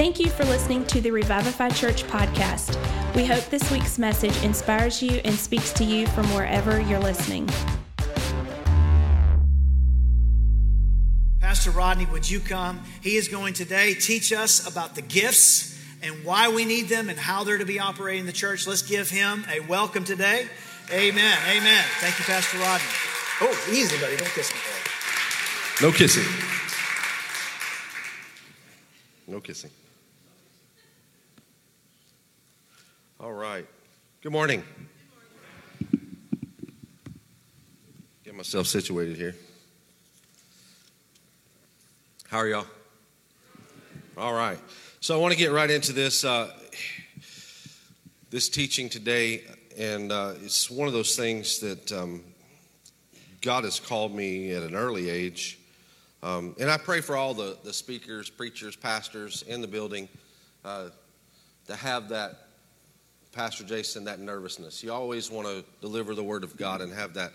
Thank you for listening to the Revivify Church podcast. We hope this week's message inspires you and speaks to you from wherever you're listening. Pastor Rodney, would you come? He is going today teach us about the gifts and why we need them and how they're to be operating in the church. Let's give him a welcome today. Amen. Amen. Thank you, Pastor Rodney. Oh, easy, buddy. Don't kiss me. No kissing. No kissing. All right. Good morning. Get myself situated here. How are y'all? All right. So I want to get right into this uh, this teaching today, and uh, it's one of those things that um, God has called me at an early age, um, and I pray for all the the speakers, preachers, pastors in the building uh, to have that Pastor Jason, that nervousness. You always want to deliver the word of God and have that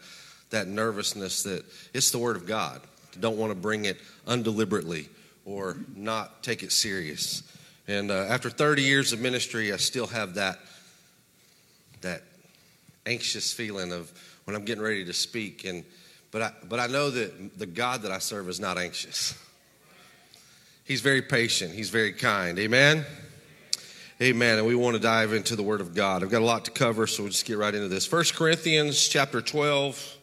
that nervousness that it's the word of God. You don't want to bring it undeliberately or not take it serious. And uh, after 30 years of ministry, I still have that that anxious feeling of when I'm getting ready to speak. And but I but I know that the God that I serve is not anxious. He's very patient. He's very kind. Amen. Amen. And we want to dive into the Word of God. I've got a lot to cover, so we'll just get right into this. 1 Corinthians chapter 12.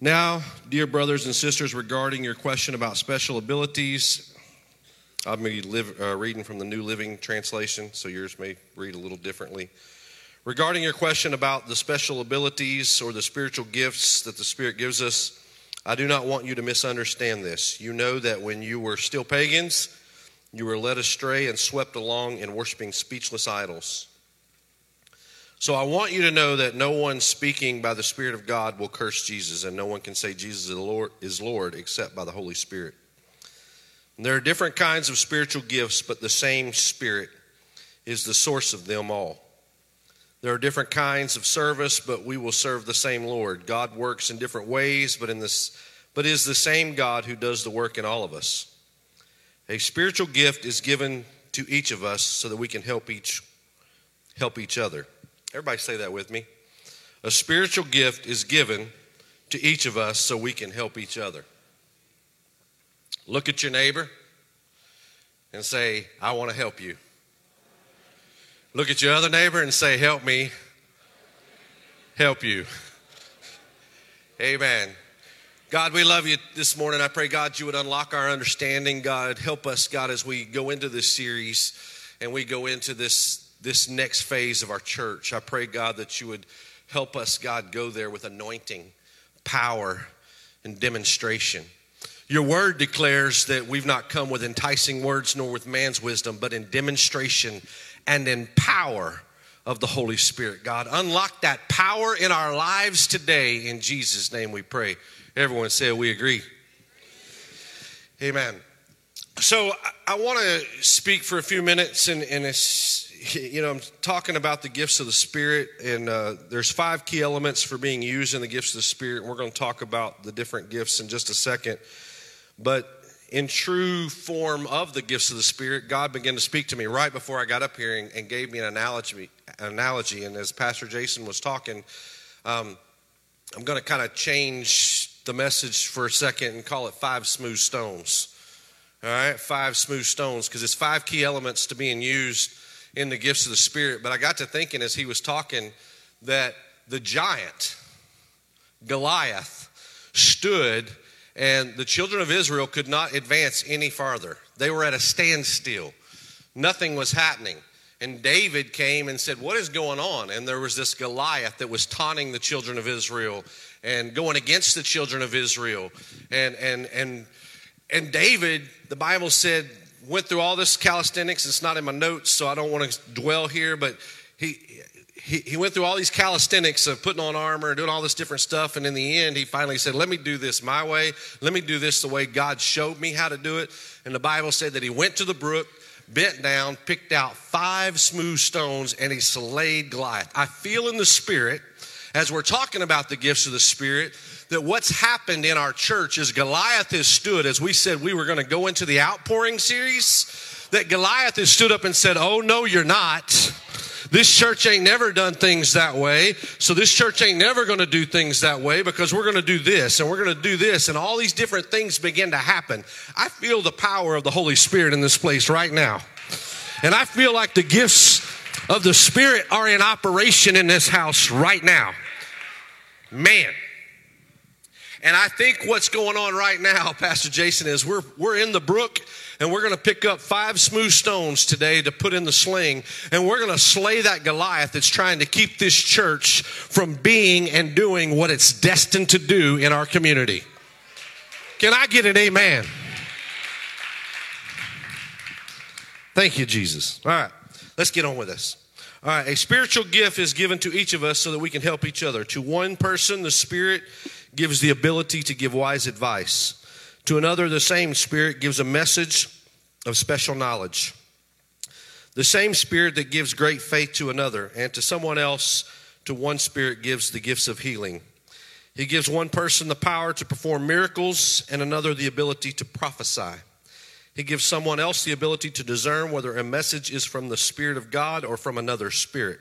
Now, dear brothers and sisters, regarding your question about special abilities, I'm going to be uh, reading from the New Living Translation, so yours may read a little differently. Regarding your question about the special abilities or the spiritual gifts that the Spirit gives us, I do not want you to misunderstand this. You know that when you were still pagans, you were led astray and swept along in worshiping speechless idols. So I want you to know that no one speaking by the Spirit of God will curse Jesus, and no one can say Jesus is Lord, except by the Holy Spirit. And there are different kinds of spiritual gifts, but the same Spirit is the source of them all. There are different kinds of service, but we will serve the same Lord. God works in different ways, but in this but is the same God who does the work in all of us. A spiritual gift is given to each of us so that we can help each help each other. Everybody say that with me. A spiritual gift is given to each of us so we can help each other. Look at your neighbor and say, I want to help you. Look at your other neighbor and say, Help me help you. Amen. God, we love you this morning. I pray, God, you would unlock our understanding. God, help us, God, as we go into this series and we go into this, this next phase of our church. I pray, God, that you would help us, God, go there with anointing, power, and demonstration. Your word declares that we've not come with enticing words nor with man's wisdom, but in demonstration and in power of the Holy Spirit. God, unlock that power in our lives today. In Jesus' name we pray. Everyone say, We agree. Amen. So I, want to speak for a few minutes, and, and you know, I'm talking about the gifts of the Spirit, and uh, there's five key elements for being used in the gifts of the Spirit. And we're going to talk about the different gifts in just a second. But in true form of the gifts of the Spirit, God began to speak to me right before I got up here and, and gave me an analogy. Analogy, and as Pastor Jason was talking, um, I'm going to kind of change the message for a second and call it five smooth stones. All right, five smooth stones because it's five key elements to being used in the gifts of the Spirit. But I got to thinking as he was talking that the giant Goliath stood and the children of Israel could not advance any farther. They were at a standstill, nothing was happening. And David came and said, What is going on? And there was this Goliath that was taunting the children of Israel and going against the children of Israel. And, and, and, and David, the Bible said, went through all this calisthenics. It's not in my notes, so I don't want to dwell here, but he, he, he went through all these calisthenics of putting on armor and doing all this different stuff. And in the end, he finally said, Let me do this my way. Let me do this the way God showed me how to do it. And the Bible said that he went to the brook, bent down, picked out five smooth stones, and he slayed Goliath. I feel in the spirit as we're talking about the gifts of the Spirit, that what's happened in our church is Goliath has stood, as we said we were going to go into the outpouring series, that Goliath has stood up and said, Oh, no, you're not. This church ain't never done things that way. So this church ain't never going to do things that way because we're going to do this and we're going to do this. And all these different things begin to happen. I feel the power of the Holy Spirit in this place right now. And I feel like the gifts of the Spirit are in operation in this house right now. Man. And I think what's going on right now, Pastor Jason, is we're, we're in the brook and we're going to pick up five smooth stones today to put in the sling and we're going to slay that Goliath that's trying to keep this church from being and doing what it's destined to do in our community. Can I get an amen? Thank you, Jesus. All right, let's get on with this. All right, a spiritual gift is given to each of us so that we can help each other. To one person, the Spirit gives the ability to give wise advice. To another, the same Spirit gives a message of special knowledge. The same Spirit that gives great faith to another, and to someone else, to one Spirit gives the gifts of healing. He gives one person the power to perform miracles, and another the ability to prophesy. He gives someone else the ability to discern whether a message is from the Spirit of God or from another spirit.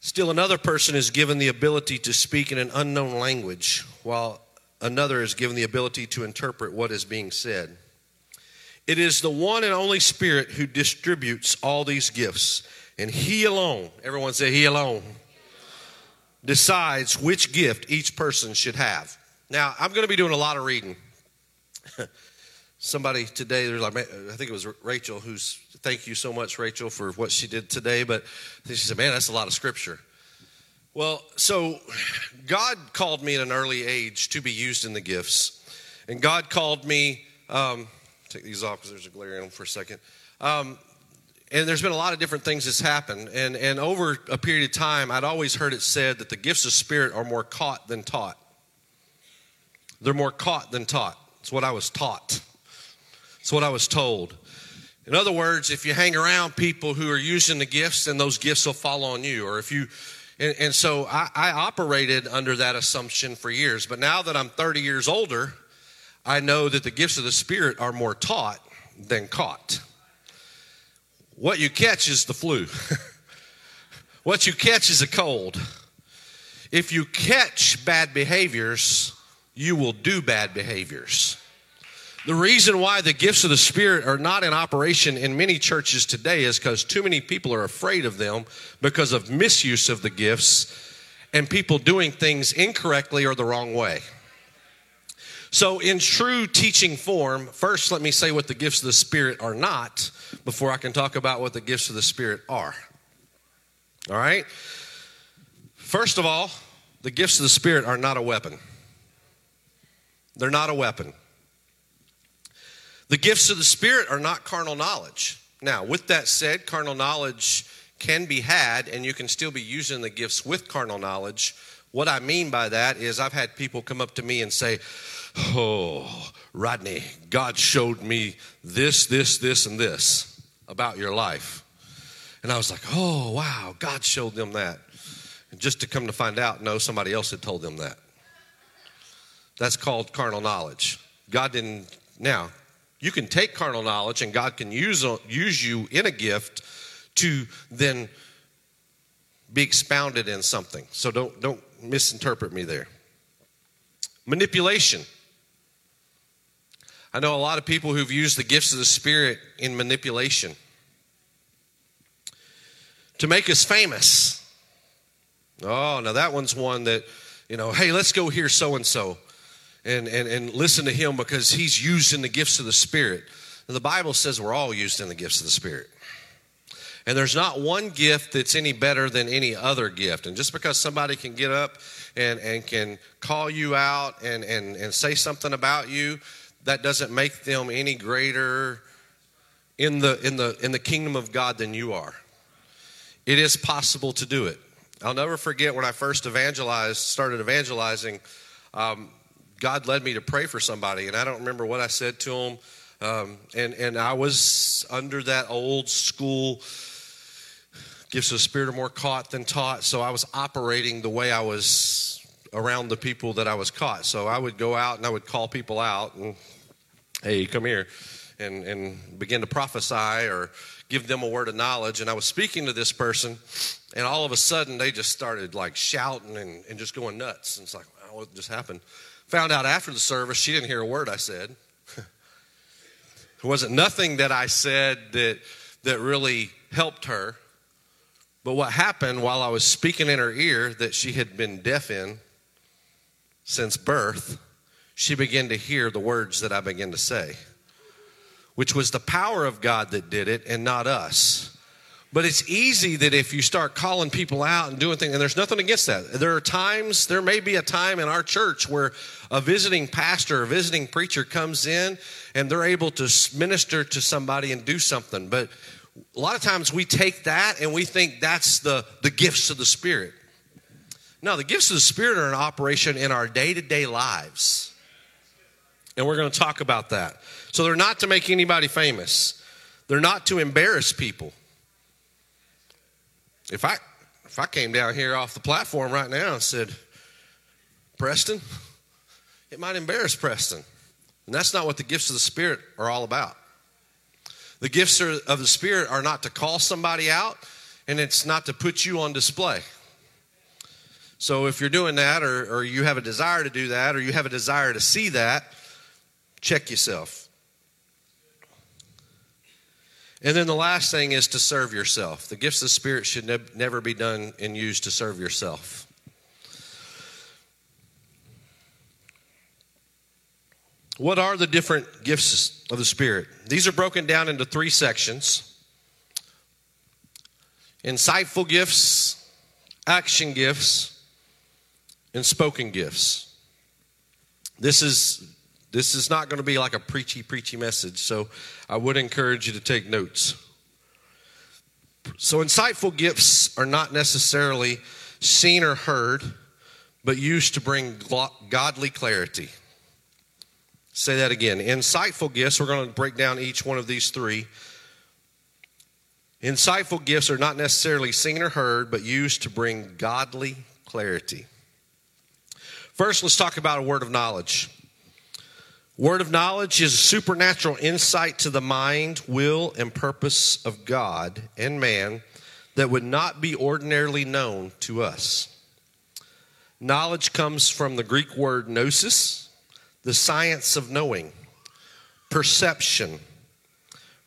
Still, another person is given the ability to speak in an unknown language, while another is given the ability to interpret what is being said. It is the one and only Spirit who distributes all these gifts, and He alone, everyone say He alone, decides which gift each person should have. Now, I'm going to be doing a lot of reading. somebody today, there's like, I think it was Rachel who's, thank you so much, Rachel, for what she did today. But she said, man, that's a lot of scripture. Well, so God called me at an early age to be used in the gifts. And God called me, um, take these off because there's a glare in them for a second. Um, and there's been a lot of different things that's happened. And, and over a period of time, I'd always heard it said that the gifts of Spirit are more caught than taught. They're more caught than taught. It's what I was taught. It's what I was told. In other words, if you hang around people who are using the gifts, then those gifts will fall on you. Or if you, and, and so I, I operated under that assumption for years. But now that I'm 30 years older, I know that the gifts of the Spirit are more taught than caught. What you catch is the flu. what you catch is a cold. If you catch bad behaviors, you will do bad behaviors. The reason why the gifts of the Spirit are not in operation in many churches today is because too many people are afraid of them because of misuse of the gifts and people doing things incorrectly or the wrong way. So, in true teaching form, first let me say what the gifts of the Spirit are not before I can talk about what the gifts of the Spirit are. All right? First of all, the gifts of the Spirit are not a weapon. They're not a weapon. The gifts of the Spirit are not carnal knowledge. Now, with that said, carnal knowledge can be had, and you can still be using the gifts with carnal knowledge. What I mean by that is, I've had people come up to me and say, Oh, Rodney, God showed me this, this, this, and this about your life. And I was like, Oh, wow, God showed them that. And just to come to find out, no, somebody else had told them that. That's called carnal knowledge. God didn't. Now, you can take carnal knowledge and God can use, uh, use you in a gift to then be expounded in something. So don't, don't misinterpret me there. Manipulation. I know a lot of people who've used the gifts of the Spirit in manipulation to make us famous. Oh, now that one's one that, you know, hey, let's go hear so and so and, and, and listen to him because he's used in the gifts of the Spirit. And the Bible says we're all used in the gifts of the Spirit. And there's not one gift that's any better than any other gift. And just because somebody can get up and, and can call you out and, and, and say something about you, that doesn't make them any greater in the, in, the, in the kingdom of God than you are. It is possible to do it. I'll never forget when I first evangelized, started evangelizing. Um, God led me to pray for somebody, and I don't remember what I said to him. Um, and, and I was under that old school gifts of Spirit are more caught than taught. So I was operating the way I was around the people that I was caught. So I would go out and I would call people out and, hey, come here, and, and begin to prophesy or give them a word of knowledge. And I was speaking to this person, and all of a sudden they just started like shouting and, and just going nuts. And it's like, what just happened? Found out after the service, she didn't hear a word I said. there wasn't nothing that I said that, that really helped her. But what happened while I was speaking in her ear that she had been deaf in since birth, she began to hear the words that I began to say, which was the power of God that did it and not us. But it's easy that if you start calling people out and doing things, and there's nothing against that. There are times, there may be a time in our church where a visiting pastor, a visiting preacher comes in and they're able to minister to somebody and do something. But a lot of times we take that and we think that's the, the gifts of the Spirit. No, the gifts of the Spirit are in operation in our day to day lives. And we're going to talk about that. So they're not to make anybody famous, they're not to embarrass people. If I if I came down here off the platform right now and said, Preston, it might embarrass Preston. And that's not what the gifts of the Spirit are all about. The gifts of the Spirit are not to call somebody out, and it's not to put you on display. So if you're doing that, or, or you have a desire to do that, or you have a desire to see that, check yourself. And then the last thing is to serve yourself. The gifts of the Spirit should ne- never be done and used to serve yourself. What are the different gifts of the Spirit? These are broken down into three sections insightful gifts, action gifts, and spoken gifts. This is this is not going to be like a preachy, preachy message, so I would encourage you to take notes. So, insightful gifts are not necessarily seen or heard, but used to bring godly clarity. Say that again. Insightful gifts, we're going to break down each one of these three. Insightful gifts are not necessarily seen or heard, but used to bring godly clarity. First, let's talk about a word of knowledge. Word of knowledge is a supernatural insight to the mind, will, and purpose of God and man that would not be ordinarily known to us. Knowledge comes from the Greek word gnosis, the science of knowing, perception,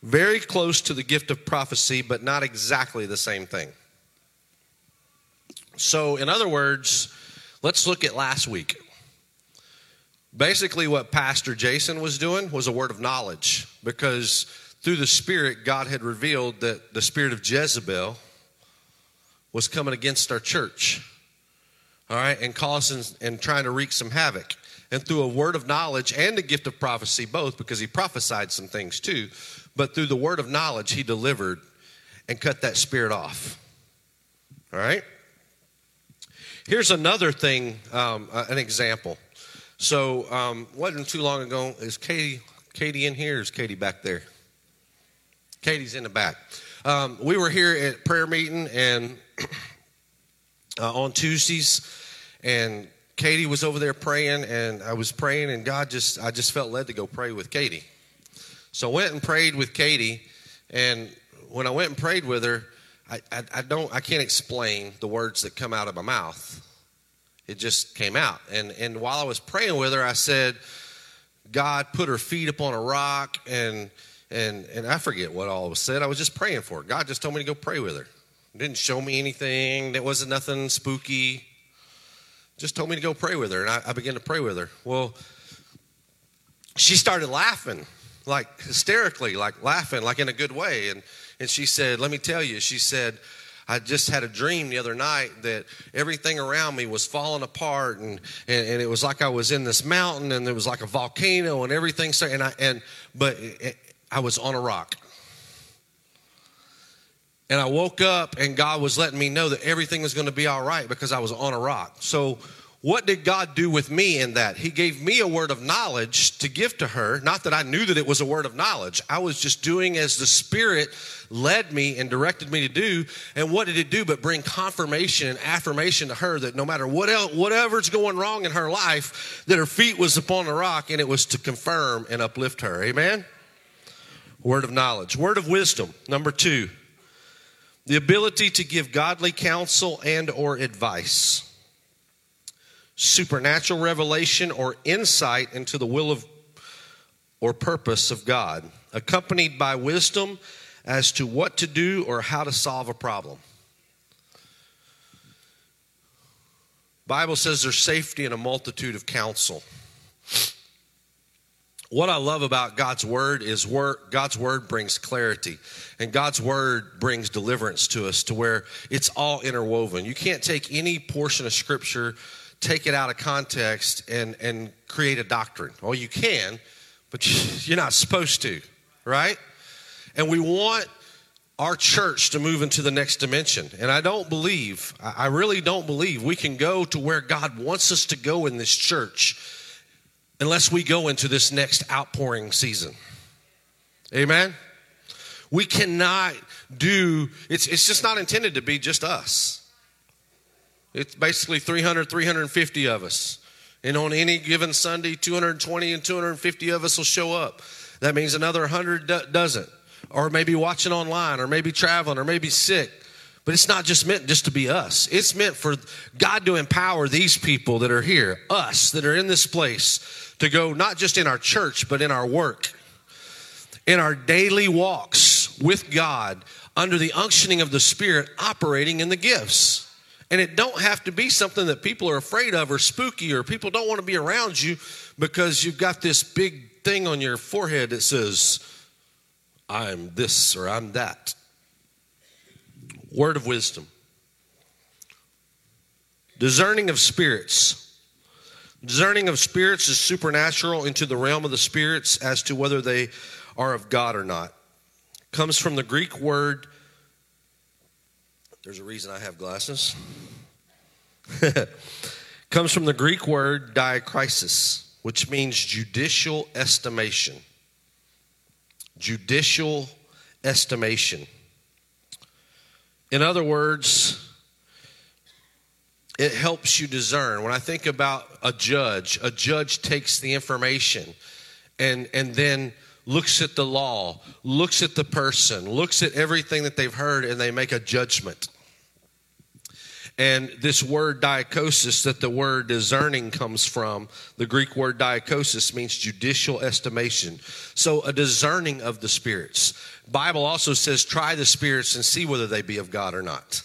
very close to the gift of prophecy, but not exactly the same thing. So, in other words, let's look at last week. Basically, what Pastor Jason was doing was a word of knowledge because through the Spirit, God had revealed that the spirit of Jezebel was coming against our church, all right, and causing and trying to wreak some havoc. And through a word of knowledge and the gift of prophecy, both because he prophesied some things too, but through the word of knowledge, he delivered and cut that spirit off. All right? Here's another thing, um, an example. So, um, wasn't too long ago. Is Katie Katie in here? is Katie back there? Katie's in the back. Um, we were here at prayer meeting and uh, on Tuesdays, and Katie was over there praying, and I was praying, and God just I just felt led to go pray with Katie. So I went and prayed with Katie, and when I went and prayed with her, I, I, I don't I can't explain the words that come out of my mouth it just came out. And, and while I was praying with her, I said, God put her feet upon a rock, and, and, and I forget what all was said. I was just praying for her. God just told me to go pray with her. Didn't show me anything, there wasn't nothing spooky. Just told me to go pray with her, and I, I began to pray with her. Well, she started laughing, like hysterically, like laughing, like in a good way. And, and she said, Let me tell you, she said, I just had a dream the other night that everything around me was falling apart, and, and, and, it was like I was in this mountain, and there was like a volcano, and everything. And I and but it, I was on a rock, and I woke up, and God was letting me know that everything was going to be all right because I was on a rock. So what did God do with me in that? He gave me a word of knowledge to give to her. Not that I knew that it was a word of knowledge. I was just doing as the Spirit led me and directed me to do. And what did it do but bring confirmation and affirmation to her that no matter what else, whatever's going wrong in her life, that her feet was upon the rock and it was to confirm and uplift her. Amen? Word of knowledge. Word of wisdom. Number two, the ability to give godly counsel and or advice supernatural revelation or insight into the will of or purpose of God, accompanied by wisdom as to what to do or how to solve a problem. Bible says there's safety in a multitude of counsel. What I love about God's word is word, God's word brings clarity and God's word brings deliverance to us to where it's all interwoven. You can't take any portion of scripture take it out of context and, and create a doctrine. Well, you can, but you're not supposed to, right? And we want our church to move into the next dimension. And I don't believe, I really don't believe we can go to where God wants us to go in this church unless we go into this next outpouring season. Amen? We cannot do, it's, it's just not intended to be just us. It's basically 300, 350 of us. And on any given Sunday, 220 and 250 of us will show up. That means another 100 doesn't. Or maybe watching online, or maybe traveling, or maybe sick. But it's not just meant just to be us. It's meant for God to empower these people that are here, us that are in this place, to go not just in our church, but in our work, in our daily walks with God, under the unctioning of the Spirit, operating in the gifts. And it don't have to be something that people are afraid of or spooky or people don't want to be around you because you've got this big thing on your forehead that says, I'm this or I'm that. Word of wisdom. Discerning of spirits. Discerning of spirits is supernatural into the realm of the spirits as to whether they are of God or not. Comes from the Greek word there's a reason I have glasses. Comes from the Greek word diakrisis, which means judicial estimation. Judicial estimation. In other words, it helps you discern. When I think about a judge, a judge takes the information and, and then looks at the law, looks at the person, looks at everything that they've heard, and they make a judgment. And this word diakosis, that the word discerning comes from, the Greek word diakosis means judicial estimation. So a discerning of the spirits. Bible also says, try the spirits and see whether they be of God or not.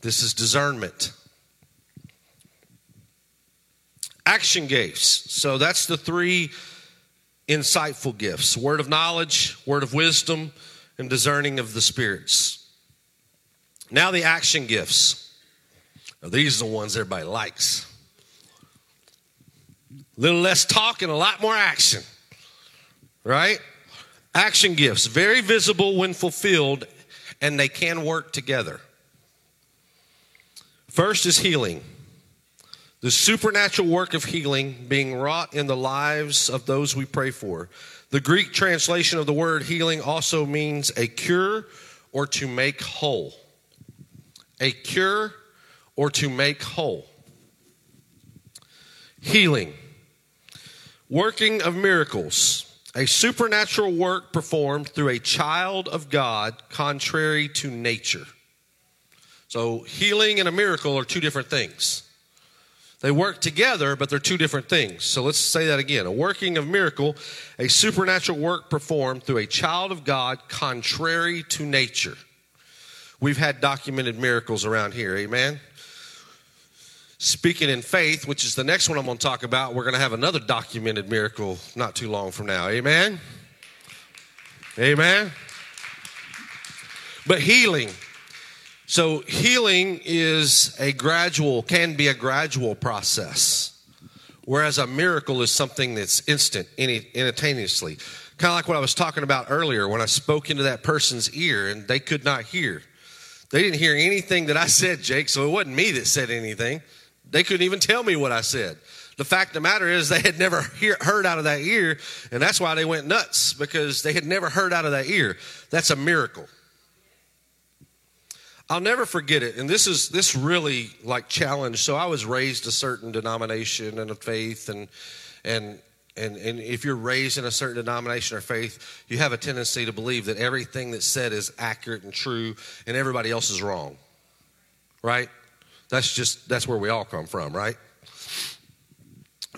This is discernment. Action gifts. So that's the three insightful gifts word of knowledge, word of wisdom, and discerning of the spirits. Now, the action gifts. Now, these are the ones everybody likes. A little less talk and a lot more action, right? Action gifts, very visible when fulfilled, and they can work together. First is healing. The supernatural work of healing being wrought in the lives of those we pray for. The Greek translation of the word healing also means a cure or to make whole a cure, or to make whole. Healing, working of miracles, a supernatural work performed through a child of God contrary to nature. So, healing and a miracle are two different things. They work together, but they're two different things. So let's say that again. A working of miracle, a supernatural work performed through a child of God contrary to nature. We've had documented miracles around here, amen? Speaking in faith, which is the next one I'm going to talk about, we're going to have another documented miracle not too long from now, amen? Amen? But healing. So, healing is a gradual, can be a gradual process, whereas a miracle is something that's instant, instantaneously. Kind of like what I was talking about earlier when I spoke into that person's ear and they could not hear. They didn't hear anything that I said, Jake, so it wasn't me that said anything. They couldn't even tell me what I said. The fact of the matter is, they had never hear, heard out of that ear, and that's why they went nuts because they had never heard out of that ear. That's a miracle. I'll never forget it, and this is this really like challenged. So I was raised a certain denomination and a faith, and and and and if you're raised in a certain denomination or faith, you have a tendency to believe that everything that's said is accurate and true, and everybody else is wrong. Right? That's just that's where we all come from, right?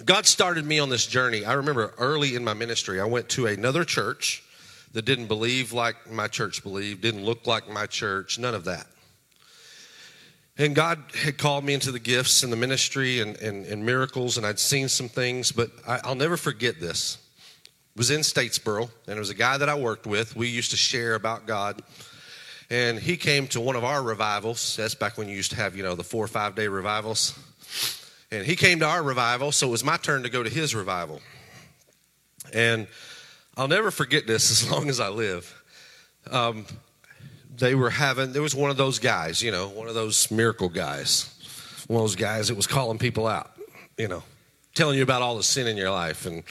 God started me on this journey. I remember early in my ministry, I went to another church that didn't believe like my church believed, didn't look like my church, none of that. And God had called me into the gifts and the ministry and, and, and miracles, and I'd seen some things, but I, will never forget this. It was in Statesboro, and it was a guy that I worked with. We used to share about God. And he came to one of our revivals. That's back when you used to have, you know, the four or five day revivals. And he came to our revival, so it was my turn to go to his revival. And I'll never forget this as long as I live. Um, they were having, there was one of those guys, you know, one of those miracle guys, one of those guys that was calling people out, you know, telling you about all the sin in your life and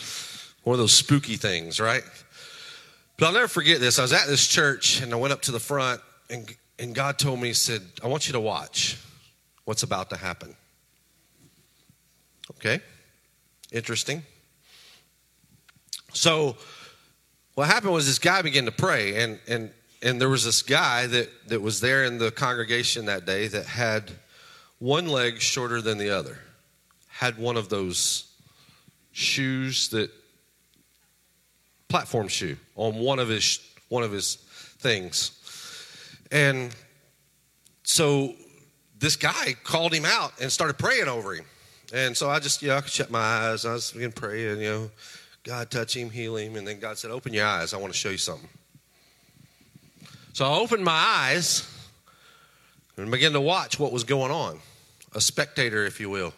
one of those spooky things, right? But I'll never forget this. I was at this church and I went up to the front and, and God told me, He said, I want you to watch what's about to happen. Okay? Interesting. So, what happened was this guy began to pray, and, and and there was this guy that, that was there in the congregation that day that had one leg shorter than the other, had one of those shoes that platform shoe on one of his one of his things. And so this guy called him out and started praying over him. And so I just, you know, I shut my eyes. I was beginning praying, you know, God touch him, heal him. And then God said, Open your eyes. I want to show you something. So I opened my eyes and began to watch what was going on, a spectator, if you will.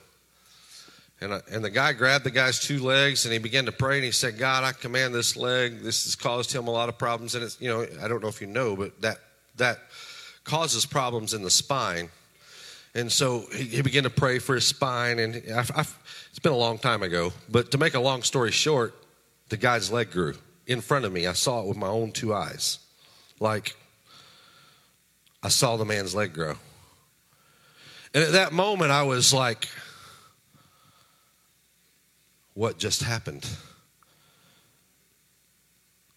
And, I, and the guy grabbed the guy's two legs and he began to pray and he said, God, I command this leg. This has caused him a lot of problems. And it's, you know, I don't know if you know, but that, that causes problems in the spine. And so he, he began to pray for his spine. And I, I, it's been a long time ago. But to make a long story short, the guy's leg grew in front of me. I saw it with my own two eyes. Like I saw the man's leg grow. And at that moment, I was like, what just happened?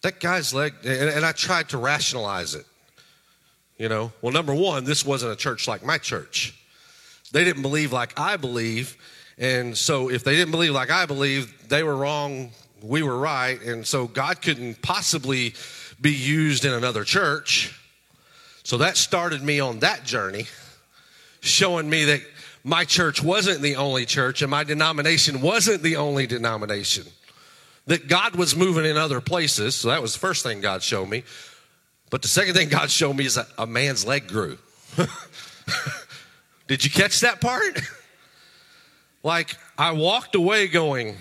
That guy's leg, and, and, I tried to rationalize it. You know, well, number one, this wasn't a church like my church. They didn't believe like I believe. And so if they didn't believe like I believe, they were wrong, we were right. And so God couldn't possibly be used in another church. So that started me on that journey, showing me that my church wasn't the only church and my denomination wasn't the only denomination. That God was moving in other places. So that was the first thing God showed me. But the second thing God showed me is that a man's leg grew. Did you catch that part? like, I walked away going,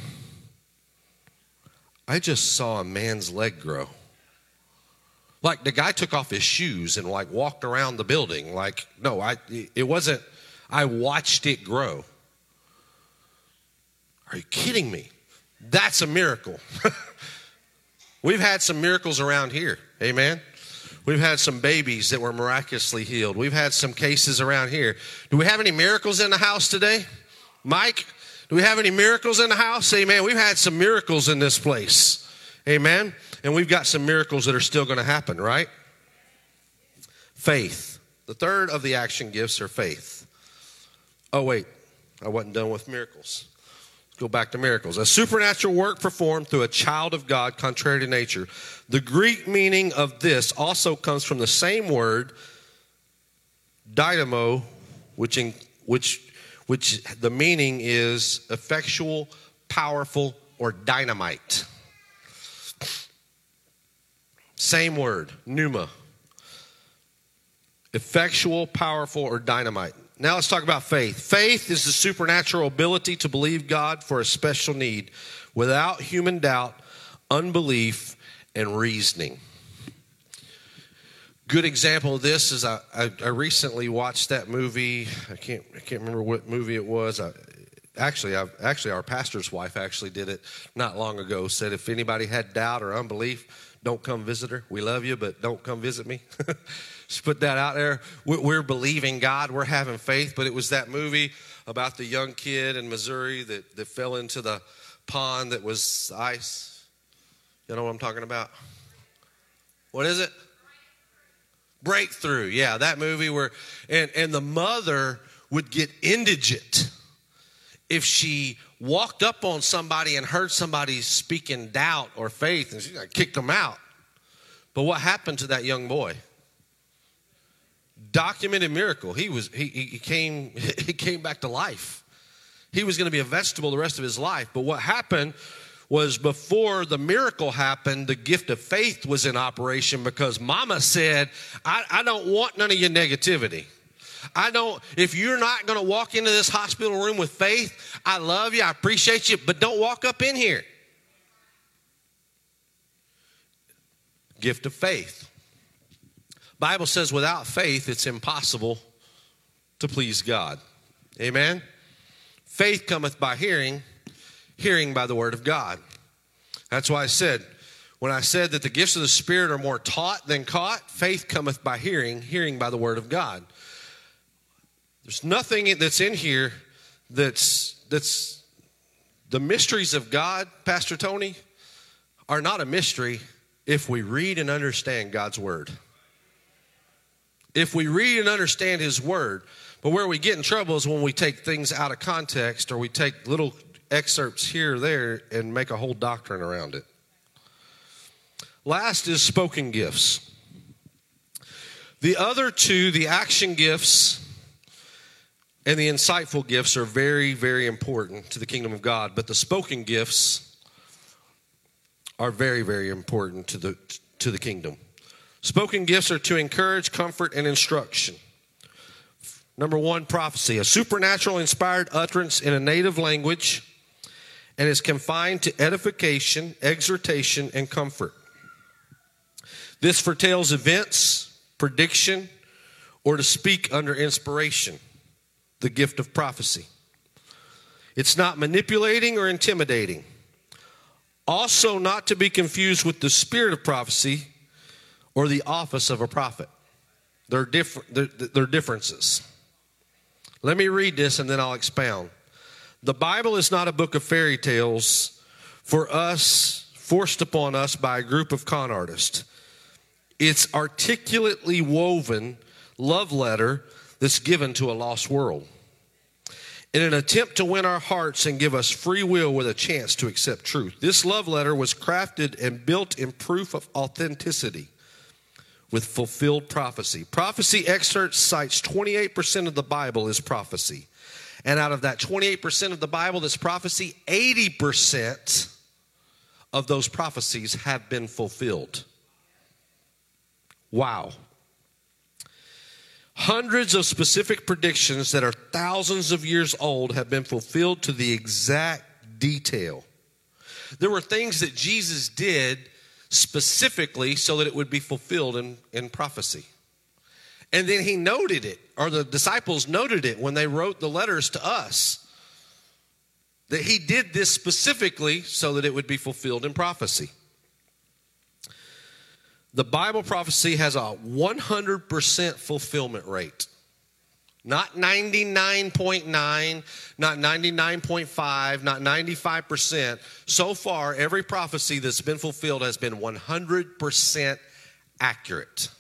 I just saw a man's leg grow. Like the guy took off his shoes and like walked around the building. Like, no, I it wasn't I watched it grow. Are you kidding me? That's a miracle. We've had some miracles around here. Amen. We've had some babies that were miraculously healed. We've had some cases around here. Do we have any miracles in the house today? Mike, do we have any miracles in the house? Amen. We've had some miracles in this place. Amen. And we've got some miracles that are still going to happen, right? Faith. The third of the action gifts are faith. Oh, wait, I wasn't done with miracles. Let's go back to miracles. A supernatural work performed through a child of God contrary to nature. The Greek meaning of this also comes from the same word, dynamo, which, in, which, which the meaning is effectual, powerful, or dynamite. Same word, pneuma. Effectual, powerful, or dynamite. Now let's talk about faith. Faith is the supernatural ability to believe God for a special need without human doubt, unbelief, and reasoning. good example of this is I, I, I, recently watched that movie. I can't I can't remember what movie it was. I, actually, i actually our pastor's wife actually did it not long ago. Said if anybody had doubt or unbelief, don't come visit her. We love you, but don't come visit me. Just put that out there. We're, believing God. We're having faith. But it was that movie about the young kid in Missouri that, that fell into the pond that was ice. You know what I'm talking about? What is it? Breakthrough. Yeah, that movie where, and, and the mother would get indigent if she walked up on somebody and heard somebody speaking doubt or faith and she kicked them out. But what happened to that young boy? Documented miracle. He was he, he came he came back to life. He was going to be a vegetable the rest of his life. But what happened was before the miracle happened, the gift of faith was in operation because mama said, I, I don't want none of your negativity. I don't, if you're not going to walk into this hospital room with faith, I love you, I appreciate you, but don't walk up in here. Gift of faith. Bible says without faith it's impossible to please God. Amen. Faith cometh by hearing, hearing by the word of God. That's why I said, when I said that the gifts of the Spirit are more taught than caught, faith cometh by hearing, hearing by the word of God. There's nothing that's in here that's that's the mysteries of God, Pastor Tony, are not a mystery if we read and understand God's word. If we read and understand his word, but where we get in trouble is when we take things out of context or we take little excerpts here or there and make a whole doctrine around it. Last is spoken gifts. The other two, the action gifts and the insightful gifts are very, very important to the kingdom of God, but the spoken gifts are very, very important to the, to the kingdom. Spoken gifts are to encourage, comfort, and instruction. Number one, prophecy, a supernatural inspired utterance in a native language and is confined to edification, exhortation, and comfort. This foretells events, prediction, or to speak under inspiration the gift of prophecy. It's not manipulating or intimidating. Also, not to be confused with the spirit of prophecy or the office of a prophet. They're, different, they're, they're differences. Let me read this and then I'll expound. The Bible is not a book of fairy tales for us, forced upon us by a group of con artists. It's articulately woven love letter that's given to a lost world. In an attempt to win our hearts and give us free will with a chance to accept truth. This love letter was crafted and built in proof of authenticity with fulfilled prophecy. Prophecy excerpts cites 28% of the Bible is prophecy. And out of that 28% of the Bible that's prophecy, 80% of those prophecies have been fulfilled. Wow. Hundreds of specific predictions that are thousands of years old have been fulfilled to the exact detail. There were things that Jesus did specifically so that it would be fulfilled in, in prophecy. And then he noted it, or the disciples noted it when they wrote the letters to us, that he did this specifically so that it would be fulfilled in prophecy. The Bible prophecy has a 100% fulfillment rate. Not 99.9, not 99.5, not 95%. So far, every prophecy that's been fulfilled has been 100% accurate.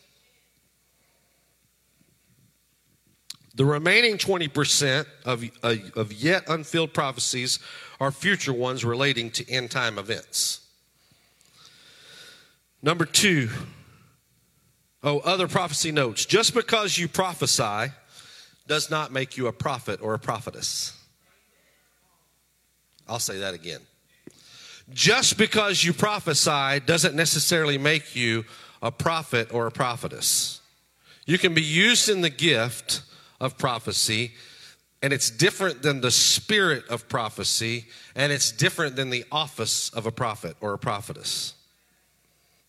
The remaining 20% of, of yet unfilled prophecies are future ones relating to end time events. Number two, oh, other prophecy notes. Just because you prophesy does not make you a prophet or a prophetess. I'll say that again. Just because you prophesy doesn't necessarily make you a prophet or a prophetess. You can be used in the gift of prophecy, and it's different than the spirit of prophecy, and it's different than the office of a prophet or a prophetess.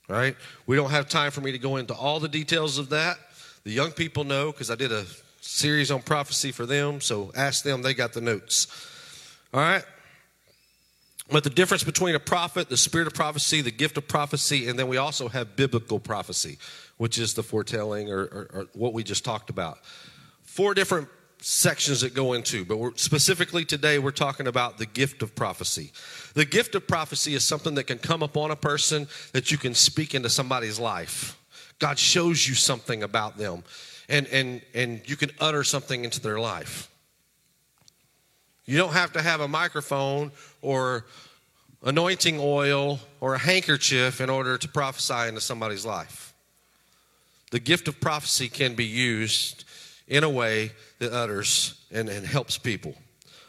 Right? We don't have time for me to go into all the details of that. The young people know because I did a series on prophecy for them, so ask them, they got the notes. All right? But the difference between a prophet, the spirit of prophecy, the gift of prophecy, and then we also have biblical prophecy, which is the foretelling or, or, or what we just talked about. Four different sections that go into, but specifically today we're talking about the gift of prophecy. The gift of prophecy is something that can come upon a person that you can speak into somebody's life. God shows you something about them, and, and, and you can utter something into their life. You don't have to have a microphone or anointing oil or a handkerchief in order to prophesy into somebody's life. The gift of prophecy can be used in a way that utters and, and helps people.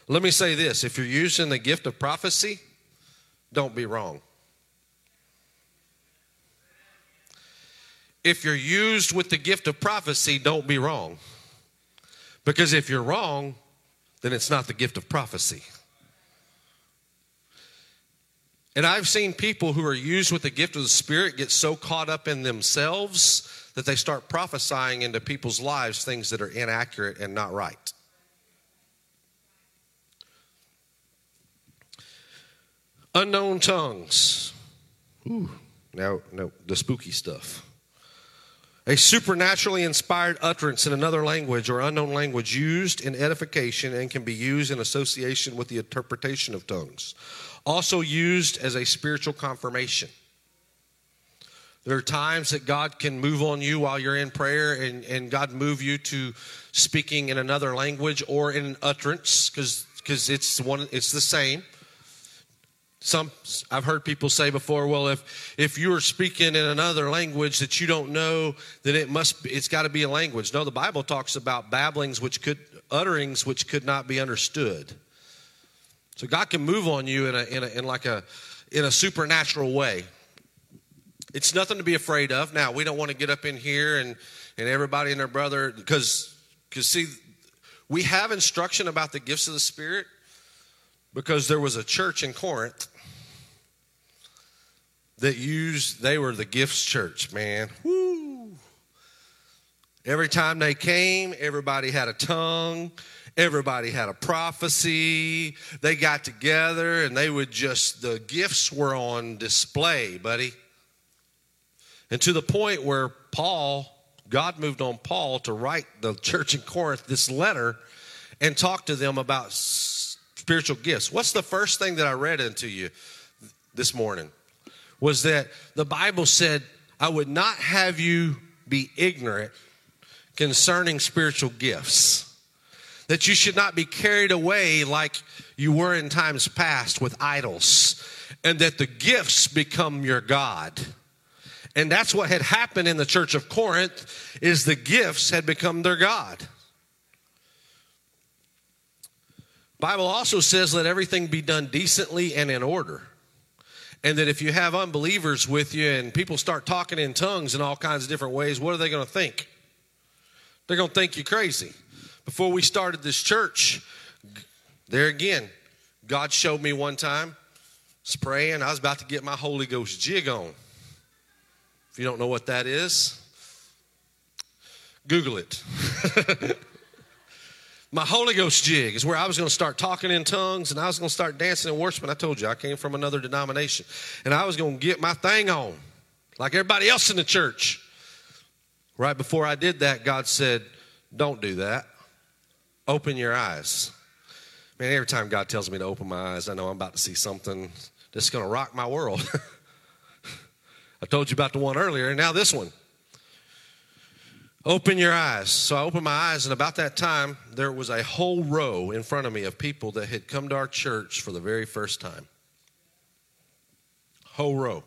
Let me say this if you're using the gift of prophecy, don't be wrong. If you're used with the gift of prophecy, don't be wrong. Because if you're wrong, then it's not the gift of prophecy. And I've seen people who are used with the gift of the Spirit get so caught up in themselves that they start prophesying into people's lives things that are inaccurate and not right. Unknown tongues. Ooh, now, no, the spooky stuff. A supernaturally inspired utterance in another language or unknown language used in edification and can be used in association with the interpretation of tongues. Also used as a spiritual confirmation. There are times that God can move on you while you're in prayer and, and God move you to speaking in another language or in an utterance because it's one it's the same. Some I've heard people say before, well, if if you are speaking in another language that you don't know, then it must it's got to be a language. No, the Bible talks about babblings which could utterings which could not be understood. So God can move on you in a in a in like a in a supernatural way. It's nothing to be afraid of. Now, we don't want to get up in here and, and everybody and their brother, because, because see, we have instruction about the gifts of the Spirit because there was a church in Corinth that used, they were the gifts church, man. Woo! Every time they came, everybody had a tongue. Everybody had a prophecy. They got together and they would just, the gifts were on display, buddy. And to the point where Paul, God moved on Paul to write the church in Corinth this letter and talk to them about spiritual gifts. What's the first thing that I read into you this morning? Was that the Bible said, I would not have you be ignorant concerning spiritual gifts. That you should not be carried away like you were in times past with idols, and that the gifts become your God. And that's what had happened in the church of Corinth is the gifts had become their god. Bible also says let everything be done decently and in order. And that if you have unbelievers with you and people start talking in tongues in all kinds of different ways, what are they going to think? They're going to think you crazy. Before we started this church, there again, God showed me one time, praying, I was about to get my Holy Ghost jig on. If you don't know what that is, Google it. My Holy Ghost jig is where I was going to start talking in tongues and I was going to start dancing and worshiping. I told you I came from another denomination and I was going to get my thing on like everybody else in the church. Right before I did that, God said, Don't do that. Open your eyes. Man, every time God tells me to open my eyes, I know I'm about to see something that's going to rock my world. I told you about the one earlier, and now this one. Open your eyes. So I opened my eyes, and about that time, there was a whole row in front of me of people that had come to our church for the very first time. Whole row.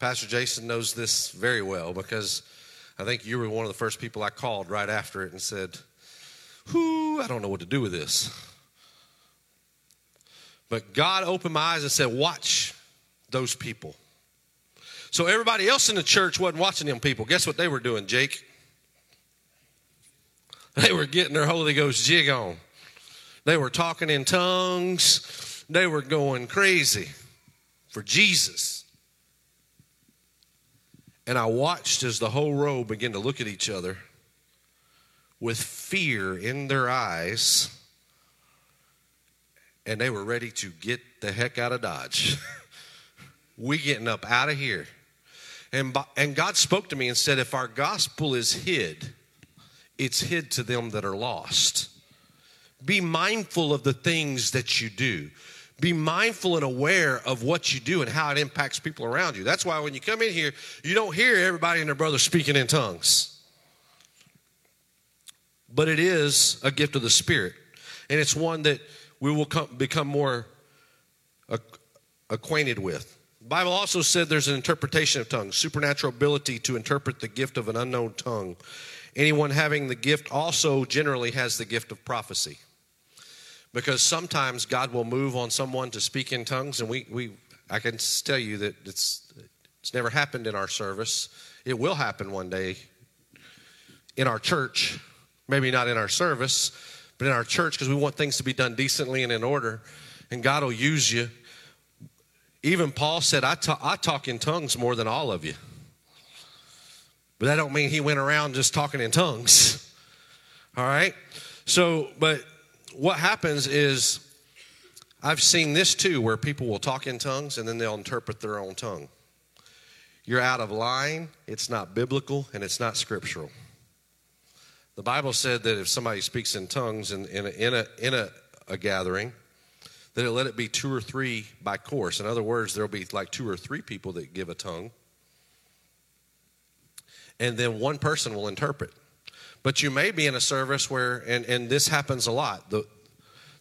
Pastor Jason knows this very well because I think you were one of the first people I called right after it and said, Whoo, I don't know what to do with this. But God opened my eyes and said, Watch those people. So everybody else in the church wasn't watching them people. Guess what they were doing, Jake? They were getting their Holy Ghost jig on. They were talking in tongues. They were going crazy for Jesus. And I watched as the whole row began to look at each other with fear in their eyes, and they were ready to get the heck out of Dodge. we getting up out of here. And, and God spoke to me and said, If our gospel is hid, it's hid to them that are lost. Be mindful of the things that you do. Be mindful and aware of what you do and how it impacts people around you. That's why when you come in here, you don't hear everybody and their brother speaking in tongues. But it is a gift of the Spirit. And it's one that we will come, become more acquainted with. Bible also said there's an interpretation of tongues, supernatural ability to interpret the gift of an unknown tongue. Anyone having the gift also generally has the gift of prophecy because sometimes God will move on someone to speak in tongues, and we, we I can tell you that it's it's never happened in our service. It will happen one day in our church, maybe not in our service, but in our church because we want things to be done decently and in order, and God will use you. Even Paul said, I talk, I talk in tongues more than all of you. But that don't mean he went around just talking in tongues. All right? So, but what happens is I've seen this too, where people will talk in tongues and then they'll interpret their own tongue. You're out of line, it's not biblical, and it's not scriptural. The Bible said that if somebody speaks in tongues in, in, a, in, a, in a, a gathering, that it let it be two or three by course. In other words, there'll be like two or three people that give a tongue, and then one person will interpret. But you may be in a service where, and, and this happens a lot, the,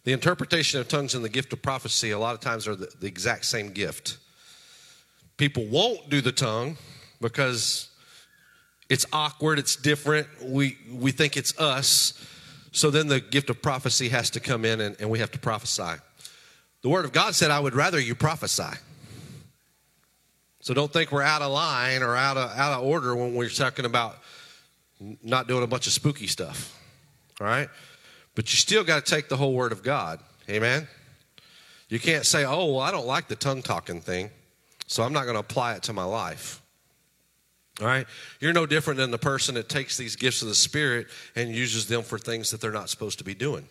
the interpretation of tongues and the gift of prophecy a lot of times are the, the exact same gift. People won't do the tongue because it's awkward, it's different, we, we think it's us. So then the gift of prophecy has to come in and, and we have to prophesy. The Word of God said, I would rather you prophesy. So don't think we're out of line or out of, out of order when we're talking about not doing a bunch of spooky stuff. All right? But you still got to take the whole word of God. Amen? You can't say, oh, well, I don't like the tongue talking thing, so I'm not going to apply it to my life. All right? You're no different than the person that takes these gifts of the Spirit and uses them for things that they're not supposed to be doing.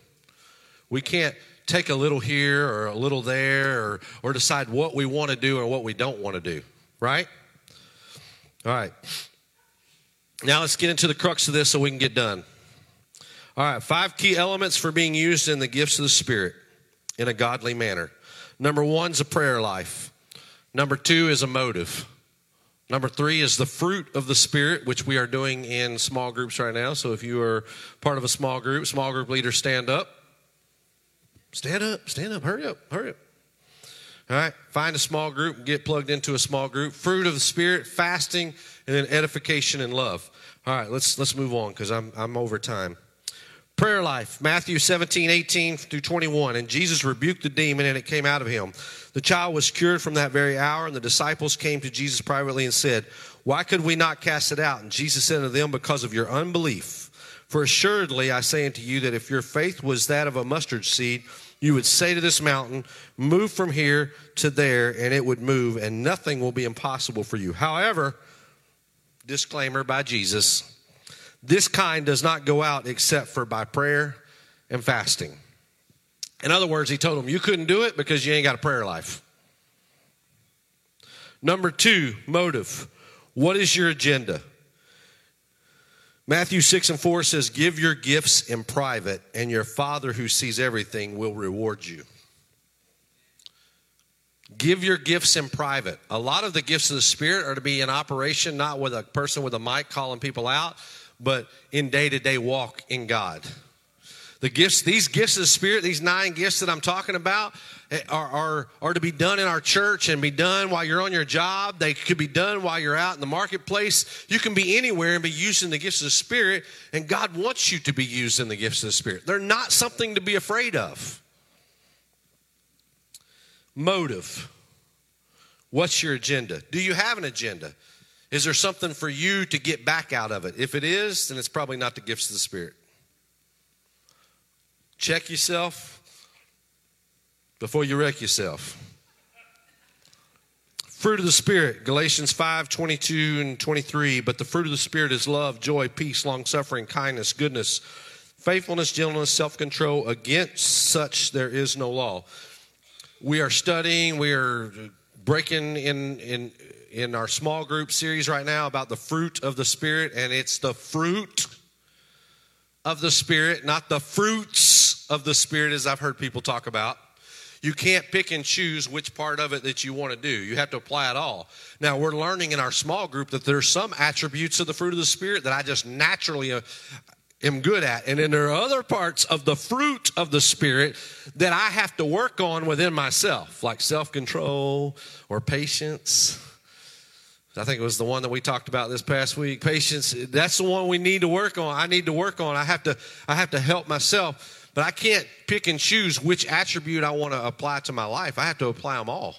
We can't take a little here or a little there or, or decide what we want to do or what we don't want to do, right? All right. Now let's get into the crux of this so we can get done. All right, five key elements for being used in the gifts of the Spirit in a godly manner. Number one is a prayer life. Number two is a motive. Number three is the fruit of the Spirit, which we are doing in small groups right now. So if you are part of a small group, small group leaders, stand up. Stand up, stand up, hurry up, hurry up. All right, find a small group, get plugged into a small group. Fruit of the Spirit, fasting, and then edification and love. All right, let's let's move on because I'm I'm over time. Prayer life, Matthew 17, 18 through 21. And Jesus rebuked the demon, and it came out of him. The child was cured from that very hour, and the disciples came to Jesus privately and said, Why could we not cast it out? And Jesus said to them, Because of your unbelief. For assuredly I say unto you that if your faith was that of a mustard seed, you would say to this mountain, Move from here to there, and it would move, and nothing will be impossible for you. However, disclaimer by Jesus this kind does not go out except for by prayer and fasting. In other words, he told them, You couldn't do it because you ain't got a prayer life. Number two, motive. What is your agenda? Matthew 6 and 4 says, Give your gifts in private, and your Father who sees everything will reward you. Give your gifts in private. A lot of the gifts of the Spirit are to be in operation, not with a person with a mic calling people out, but in day to day walk in God. The gifts, these gifts of the Spirit, these nine gifts that I'm talking about, Eh, are, are, are to be done in our church and be done while you're on your job. They could be done while you're out in the marketplace. You can be anywhere and be using the gifts of the Spirit, and God wants you to be used in the gifts of the Spirit. They're not something to be afraid of motive. What's your agenda? Do you have an agenda? Is there something for you to get back out of it? If it is, then it's probably not the gifts of the Spirit. Check yourself before you wreck yourself. Fruit of the Spirit, Galatians 5 22 and 23. But the fruit of the Spirit is love, joy, peace, long suffering, kindness, goodness, faithfulness, gentleness, self control. Against such there is no law. We are studying, we are breaking in, in, in our small group series right now about the fruit of the Spirit, and it's the fruit of the Spirit, not the fruits of the Spirit, as I've heard people talk about. You can't pick and choose which part of it that you want to do. You have to apply it all. Now, we're learning in our small group that there's some attributes of the fruit of the Spirit that I just naturally uh, am good at. And then there are other parts of the fruit of the Spirit that I have to work on within myself, like self control or patience. I think it was the one that we talked about this past week. Patience, that's the one we need to work on. I need to work on. I have to I have to help myself. But I can't pick and choose which attribute I want to apply to my life. I have to apply them all.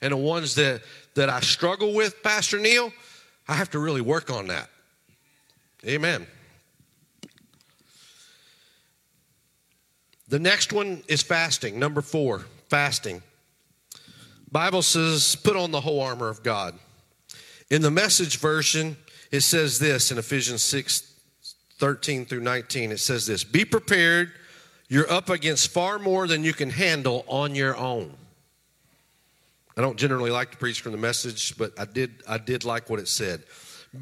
And the ones that, that I struggle with, Pastor Neil, I have to really work on that. Amen. The next one is fasting. Number four, fasting. Bible says, put on the whole armor of God. In the message version, it says this in Ephesians 6 13 through 19. It says this Be prepared. You're up against far more than you can handle on your own. I don't generally like to preach from the message, but I did, I did like what it said.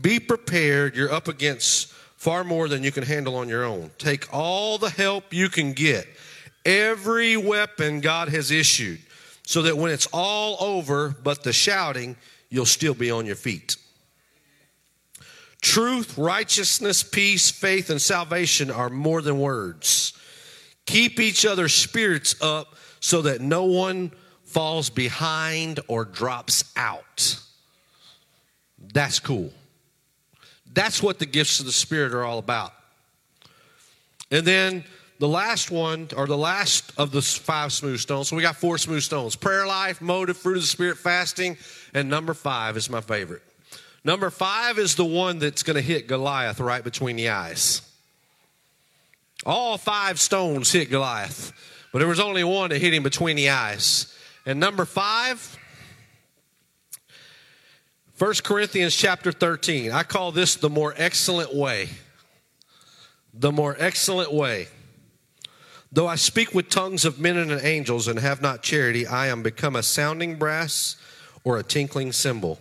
Be prepared. You're up against far more than you can handle on your own. Take all the help you can get, every weapon God has issued, so that when it's all over, but the shouting, you'll still be on your feet. Truth, righteousness, peace, faith, and salvation are more than words. Keep each other's spirits up so that no one falls behind or drops out. That's cool. That's what the gifts of the Spirit are all about. And then the last one, or the last of the five smooth stones. So we got four smooth stones prayer life, motive, fruit of the Spirit, fasting, and number five is my favorite. Number five is the one that's going to hit Goliath right between the eyes. All five stones hit Goliath, but there was only one that hit him between the eyes. And number five, 1 Corinthians chapter 13. I call this the more excellent way. The more excellent way. Though I speak with tongues of men and angels and have not charity, I am become a sounding brass or a tinkling cymbal.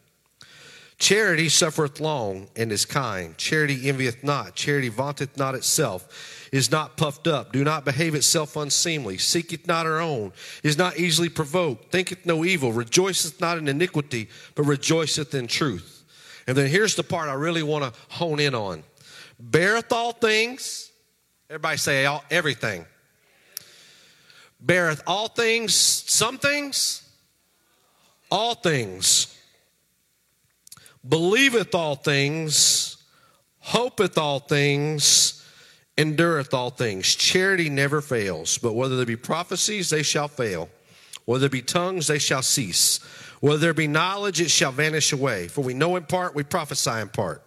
Charity suffereth long and is kind. Charity envieth not. Charity vaunteth not itself, is not puffed up, do not behave itself unseemly, seeketh not her own, is not easily provoked, thinketh no evil, rejoiceth not in iniquity, but rejoiceth in truth. And then here's the part I really want to hone in on beareth all things. Everybody say all, everything. Beareth all things, some things, all things believeth all things, hopeth all things, endureth all things. Charity never fails, but whether there be prophecies, they shall fail. Whether there be tongues, they shall cease. Whether there be knowledge, it shall vanish away. For we know in part, we prophesy in part.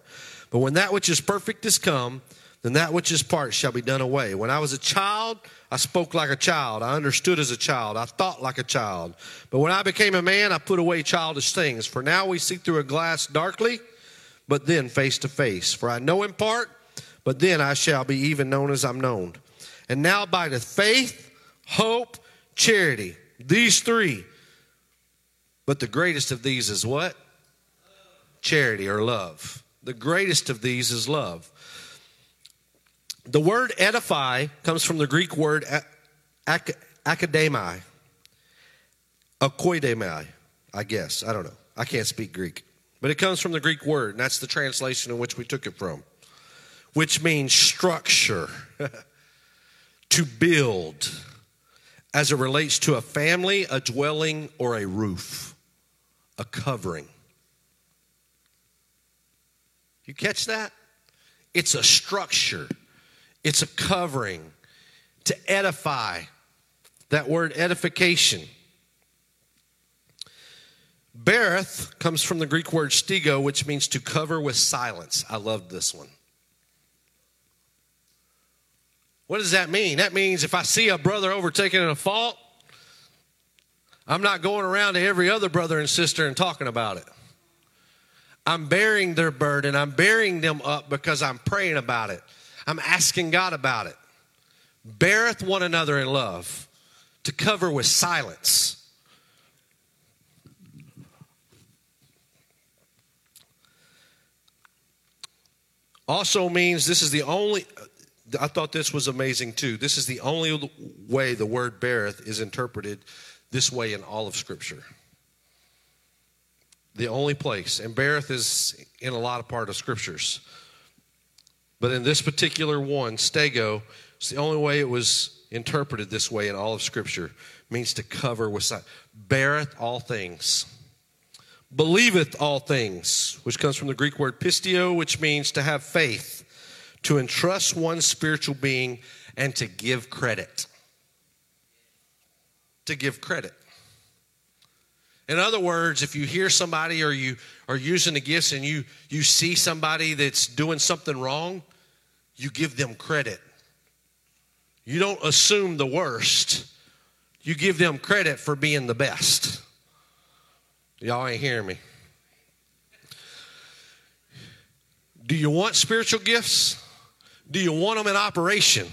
But when that which is perfect is come, then that which is part shall be done away. When I was a child, I spoke like a child. I understood as a child. I thought like a child. But when I became a man, I put away childish things. For now we see through a glass darkly, but then face to face. For I know in part, but then I shall be even known as I'm known. And now by the faith, hope, charity. These three. But the greatest of these is what? Charity or love. The greatest of these is love. The word edify comes from the Greek word ak- akademai, akoidemai, I guess. I don't know. I can't speak Greek. But it comes from the Greek word, and that's the translation in which we took it from, which means structure, to build, as it relates to a family, a dwelling, or a roof, a covering. You catch that? It's a structure it's a covering to edify. That word edification. Beareth comes from the Greek word stego, which means to cover with silence. I love this one. What does that mean? That means if I see a brother overtaken in a fault, I'm not going around to every other brother and sister and talking about it. I'm bearing their burden. I'm bearing them up because I'm praying about it. I'm asking God about it. Beareth one another in love, to cover with silence. Also means this is the only, I thought this was amazing too. This is the only way the word beareth is interpreted this way in all of Scripture. The only place. And beareth is in a lot of part of Scriptures. But in this particular one, stego, it's the only way it was interpreted this way in all of Scripture. It means to cover with. Beareth all things believeth all things, which comes from the Greek word pistio, which means to have faith, to entrust one's spiritual being, and to give credit. To give credit. In other words, if you hear somebody or you are using the gifts and you, you see somebody that's doing something wrong, you give them credit. You don't assume the worst, you give them credit for being the best. Y'all ain't hearing me. Do you want spiritual gifts? Do you want them in operation?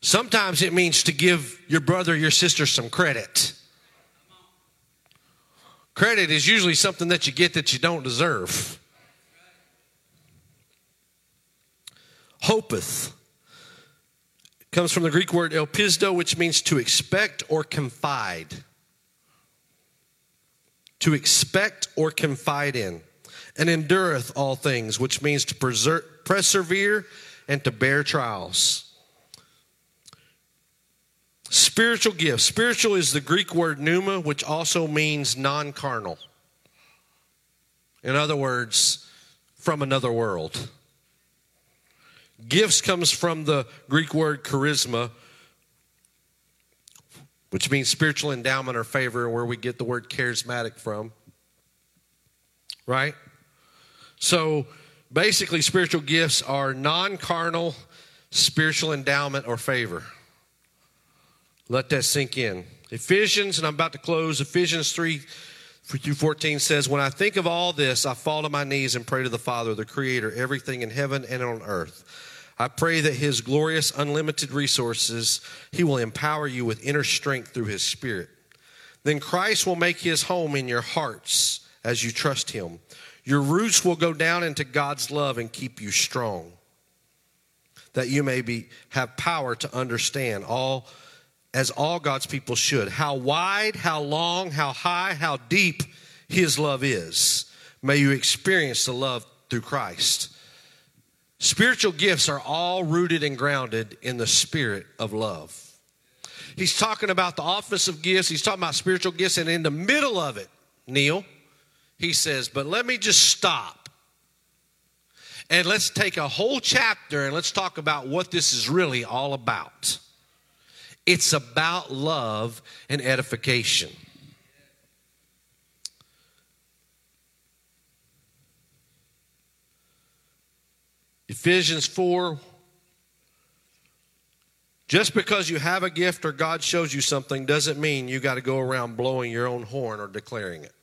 Sometimes it means to give your brother, your sister some credit. Credit is usually something that you get that you don't deserve. Hopeth comes from the Greek word elpisto, which means to expect or confide to expect or confide in, and endureth all things, which means to persevere and to bear trials. Spiritual gifts. Spiritual is the Greek word pneuma, which also means non carnal. In other words, from another world. Gifts comes from the Greek word charisma, which means spiritual endowment or favor, where we get the word charismatic from. Right? So basically, spiritual gifts are non carnal spiritual endowment or favor. Let that sink in. Ephesians, and I'm about to close, Ephesians 3 through 14 says, When I think of all this, I fall to my knees and pray to the Father, the Creator, everything in heaven and on earth I pray that His glorious, unlimited resources, He will empower you with inner strength through His Spirit. Then Christ will make His home in your hearts as you trust Him. Your roots will go down into God's love and keep you strong, that you may be, have power to understand all as all God's people should. How wide, how long, how high, how deep His love is. May you experience the love through Christ. Spiritual gifts are all rooted and grounded in the spirit of love. He's talking about the office of gifts, he's talking about spiritual gifts, and in the middle of it, Neil, he says, But let me just stop. And let's take a whole chapter and let's talk about what this is really all about. It's about love and edification. Ephesians 4 just because you have a gift or God shows you something doesn't mean you got to go around blowing your own horn or declaring it.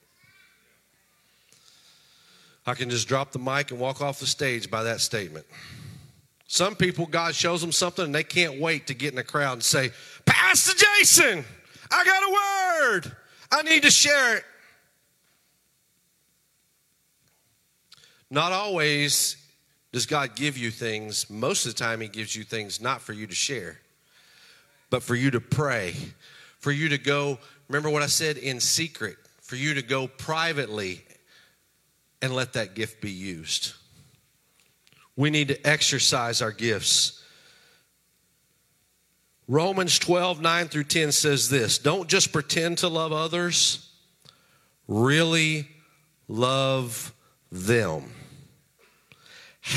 I can just drop the mic and walk off the stage by that statement. Some people, God shows them something and they can't wait to get in a crowd and say, Pastor Jason, I got a word. I need to share it. Not always does God give you things? Most of the time, He gives you things not for you to share, but for you to pray, for you to go, remember what I said, in secret, for you to go privately and let that gift be used. We need to exercise our gifts. Romans 12, 9 through 10 says this Don't just pretend to love others, really love them.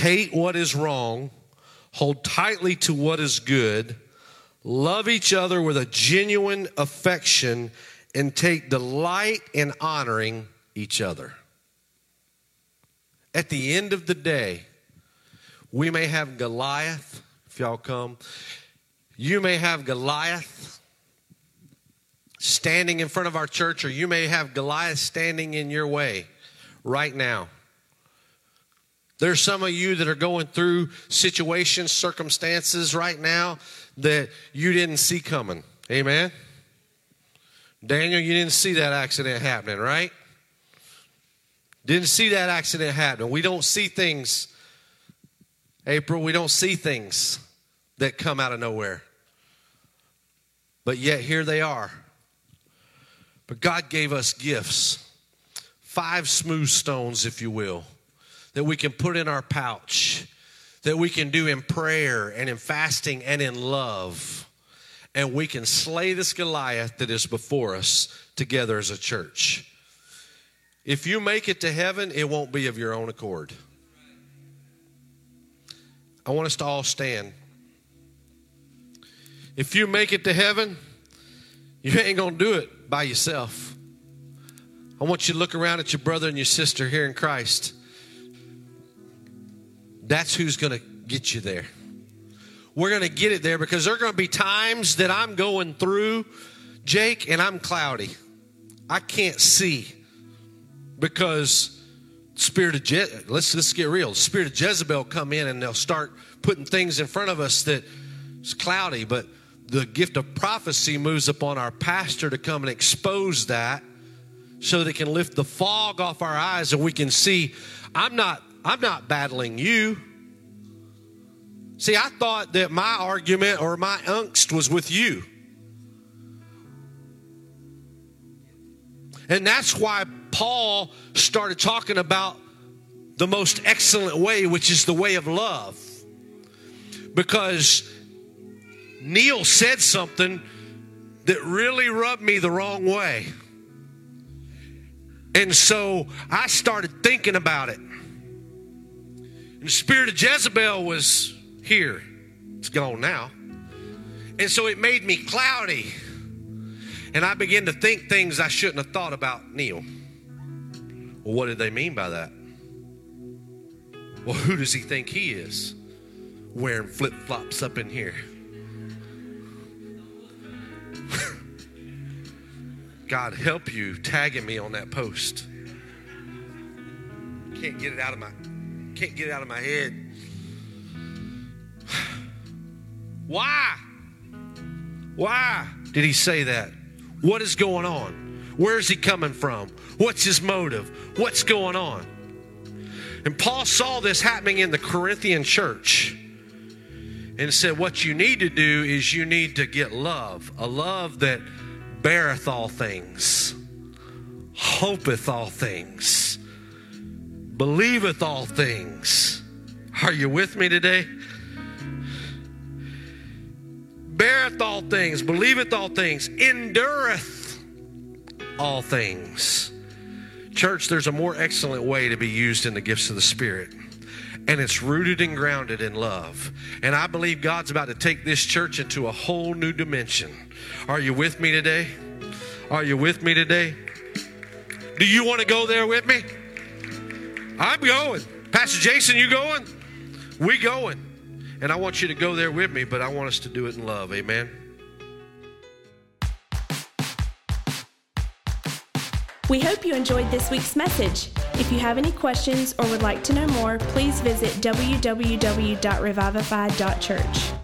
Hate what is wrong, hold tightly to what is good, Love each other with a genuine affection and take delight in honoring each other. At the end of the day, we may have Goliath, if y'all come. You may have Goliath standing in front of our church, or you may have Goliath standing in your way right now. There's some of you that are going through situations, circumstances right now that you didn't see coming. Amen. Daniel, you didn't see that accident happening, right? Didn't see that accident happening. We don't see things, April, we don't see things that come out of nowhere. But yet here they are. But God gave us gifts, five smooth stones, if you will that we can put in our pouch, that we can do in prayer and in fasting and in love. And we can slay this Goliath that is before us together as a church. If you make it to heaven, it won't be of your own accord. I want us to all stand. If you make it to heaven, you ain't going to do it by yourself. I want you to look around at your brother and your sister here in Christ. That's who's going to get you there. We're going to get it there because there are going to be times that I'm going through, Jake, and I'm cloudy. I can't see because spirit of Je- let's let's get real. Spirit of Jezebel come in and they'll start putting things in front of us that it's cloudy, but the gift of prophecy moves upon our pastor to come and expose that so that it can lift the fog off our eyes and we can see I'm not I'm not battling you. See, I thought that my argument or my angst was with you. And that's why Paul started talking about the most excellent way, which is the way of love. Because Neil said something that really rubbed me the wrong way. And so I started thinking about it. The spirit of Jezebel was here. It's gone now. And so it made me cloudy. And I began to think things I shouldn't have thought about Neil. Well, what did they mean by that? Well, who does he think he is? Wearing flip flops up in here. God help you tagging me on that post. Can't get it out of my can't get it out of my head. Why? Why did he say that? What is going on? Where is he coming from? What's his motive? What's going on? And Paul saw this happening in the Corinthian church and said, What you need to do is you need to get love, a love that beareth all things, hopeth all things believeth all things. Are you with me today? Beareth all things, believeth all things, endureth all things. Church, there's a more excellent way to be used in the gifts of the Spirit, and it's rooted and grounded in love. And I believe God's about to take this church into a whole new dimension. Are you with me today? Are you with me today? Do you want to go there with me? I'm going. Pastor Jason, you going? We going. And I want you to go there with me, but I want us to do it in love. Amen. We hope you enjoyed this week's message. If you have any questions or would like to know more, please visit www.revivify.church.